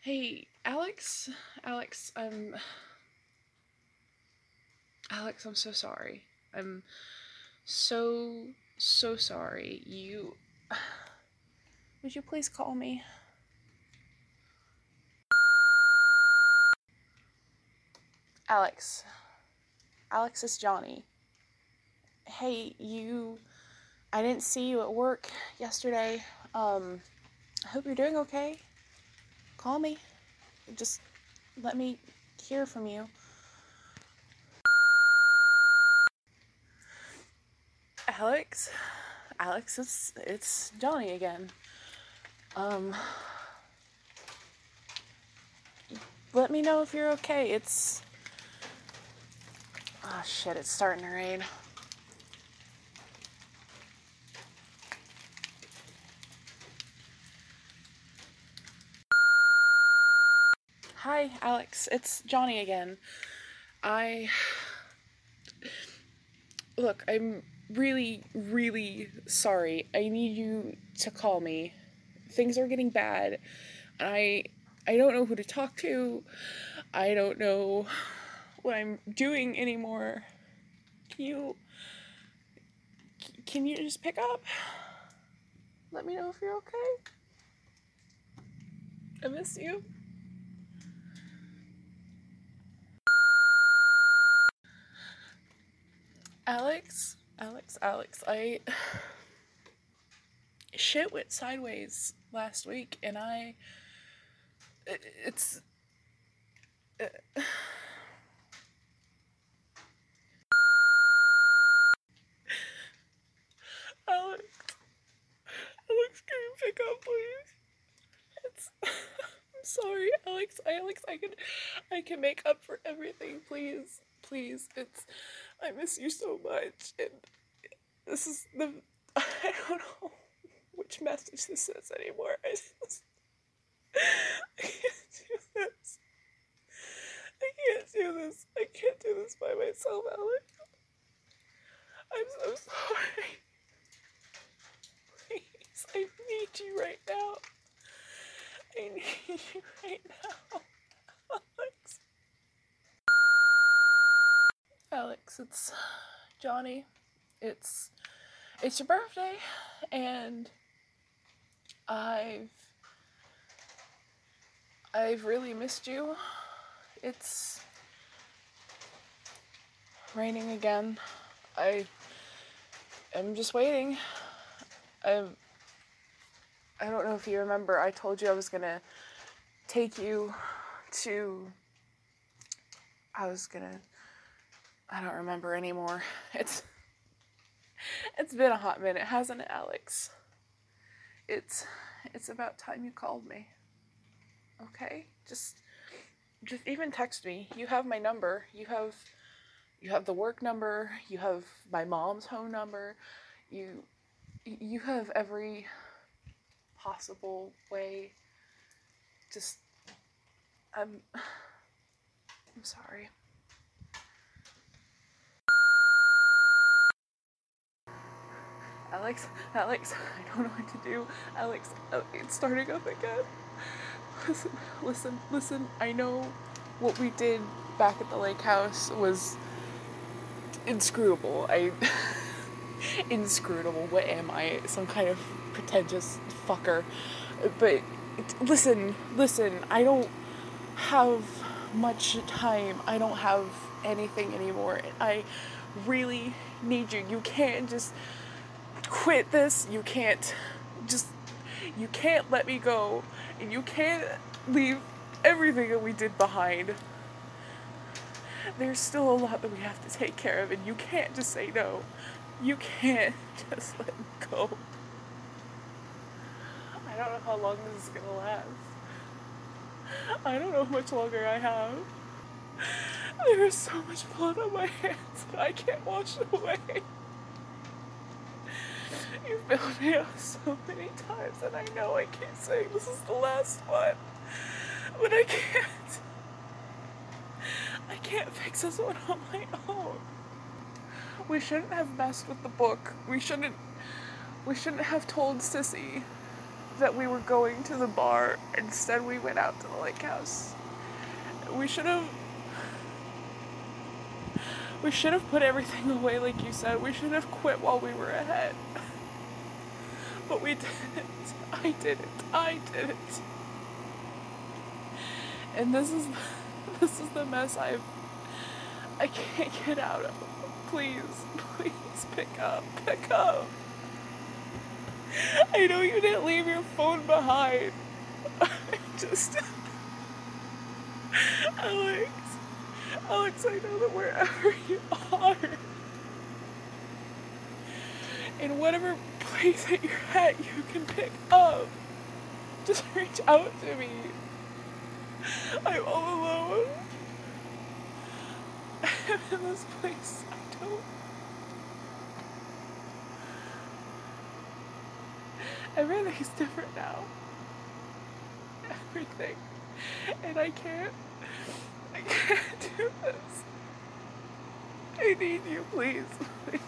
Hey, Alex? Alex, I'm. Alex, I'm so sorry. I'm so, so sorry. You. Would you please call me? Alex. Alex is Johnny. Hey, you. I didn't see you at work yesterday. Um, I hope you're doing okay. Call me. Just let me hear from you. Alex? Alex, it's it's Johnny again. Um let me know if you're okay. It's Oh shit, it's starting to rain. Hi, Alex. It's Johnny again. I. Look, I'm really, really sorry. I need you to call me. Things are getting bad. I. I don't know who to talk to. I don't know what I'm doing anymore. Can you. Can you just pick up? Let me know if you're okay. I miss you. Alex, Alex, Alex, I. Shit went sideways last week, and I. It, it's. Uh, Alex. Alex, can you pick up, please? It's. I'm sorry, Alex. Alex, I can, I can make up for everything. Please, please. It's. I miss you so much, and this is the. I don't know which message this is anymore. I just. I can't do this. I can't do this. I can't do this by myself, Alex. I'm so sorry. Please, I need you right now. I need you right now. Alex. It's Johnny. It's it's your birthday and I've I've really missed you. It's raining again. I am just waiting. I'm. I don't know if you remember I told you I was to take you to I was to I don't remember anymore. It's it's been a hot minute, hasn't it, Alex? It's it's about time you called me. Okay? Just just even text me. You have my number. You have you have the work number. You have my mom's home number. You you have every possible way. Just I'm I'm sorry. Alex, Alex, I don't know what to do. Alex, it's starting up again. Listen, listen, listen. I know what we did back at the lake house was inscrutable. I. inscrutable. What am I? Some kind of pretentious fucker. But listen, listen. I don't have much time. I don't have anything anymore. I really need you. You can't just quit this. You can't just you can't let me go. And you can't leave everything that we did behind. There's still a lot that we have to take care of and you can't just say no. You can't just let me go. I don't know how long this is gonna last. I don't know how much longer I have. There is so much blood on my hands that I can't wash it away. You've bailed me out so many times, and I know I keep saying this is the last one, but I can't. I can't fix this one on my own. We shouldn't have messed with the book. We shouldn't. We shouldn't have told Sissy. that we were going to the bar. Instead, we went out to the lake house. We should have. We should have put everything away, like you said. We should have quit while we were ahead. But we didn't. I didn't. I didn't. And this is this is the mess I've I can't get out of. Please, please pick up. Pick up. I know you didn't leave your phone behind. I just Alex Alex, I know that wherever you are in whatever place that you're at you can pick up. Just reach out to me. I'm all alone. I'm in this place. I don't. Everything's different now. Everything. And I can't. I can't do this. I need you, please. Please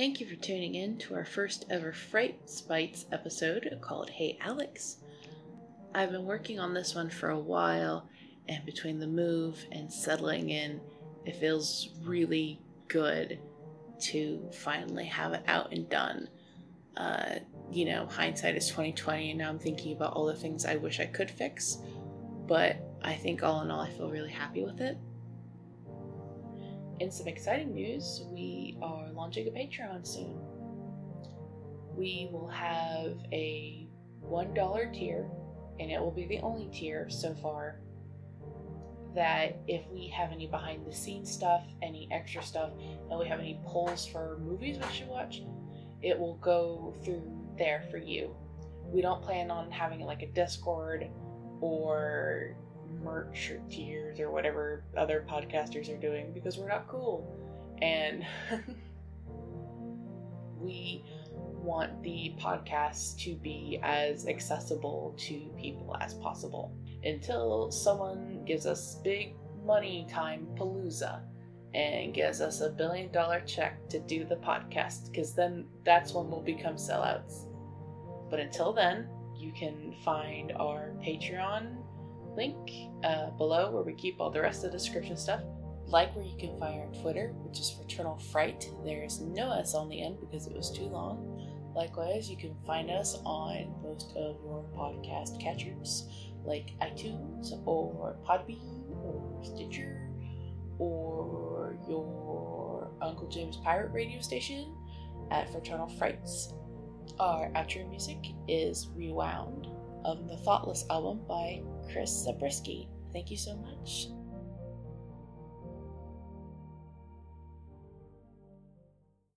Thank you for tuning in to our first ever Fright Spites episode called Hey Alex. I've been working on this one for a while, and between the move and settling in, it feels really good to finally have it out and done. Uh, you know, hindsight is 2020, and now I'm thinking about all the things I wish I could fix. But I think all in all, I feel really happy with it. In some exciting news, we are launching a Patreon soon. We will have a $1 tier, and it will be the only tier so far. That if we have any behind the scenes stuff, any extra stuff, and we have any polls for movies we should watch, it will go through there for you. We don't plan on having like a Discord or merch or tiers or whatever other podcasters are doing because we're not cool. And we want the podcast to be as accessible to people as possible until someone gives us big money time palooza and gives us a billion dollar check to do the podcast because then that's when we'll become sellouts. But until then, you can find our Patreon link uh, below where we keep all the rest of the description stuff. Like where you can find our Twitter, which is Fraternal Fright. There's no S on the end because it was too long. Likewise, you can find us on most of your podcast catchers like iTunes or Podbean or Stitcher or your Uncle James Pirate radio station at Fraternal Frights. Our outro music is Rewound of the Thoughtless album by Chris Zabriskie. Thank you so much.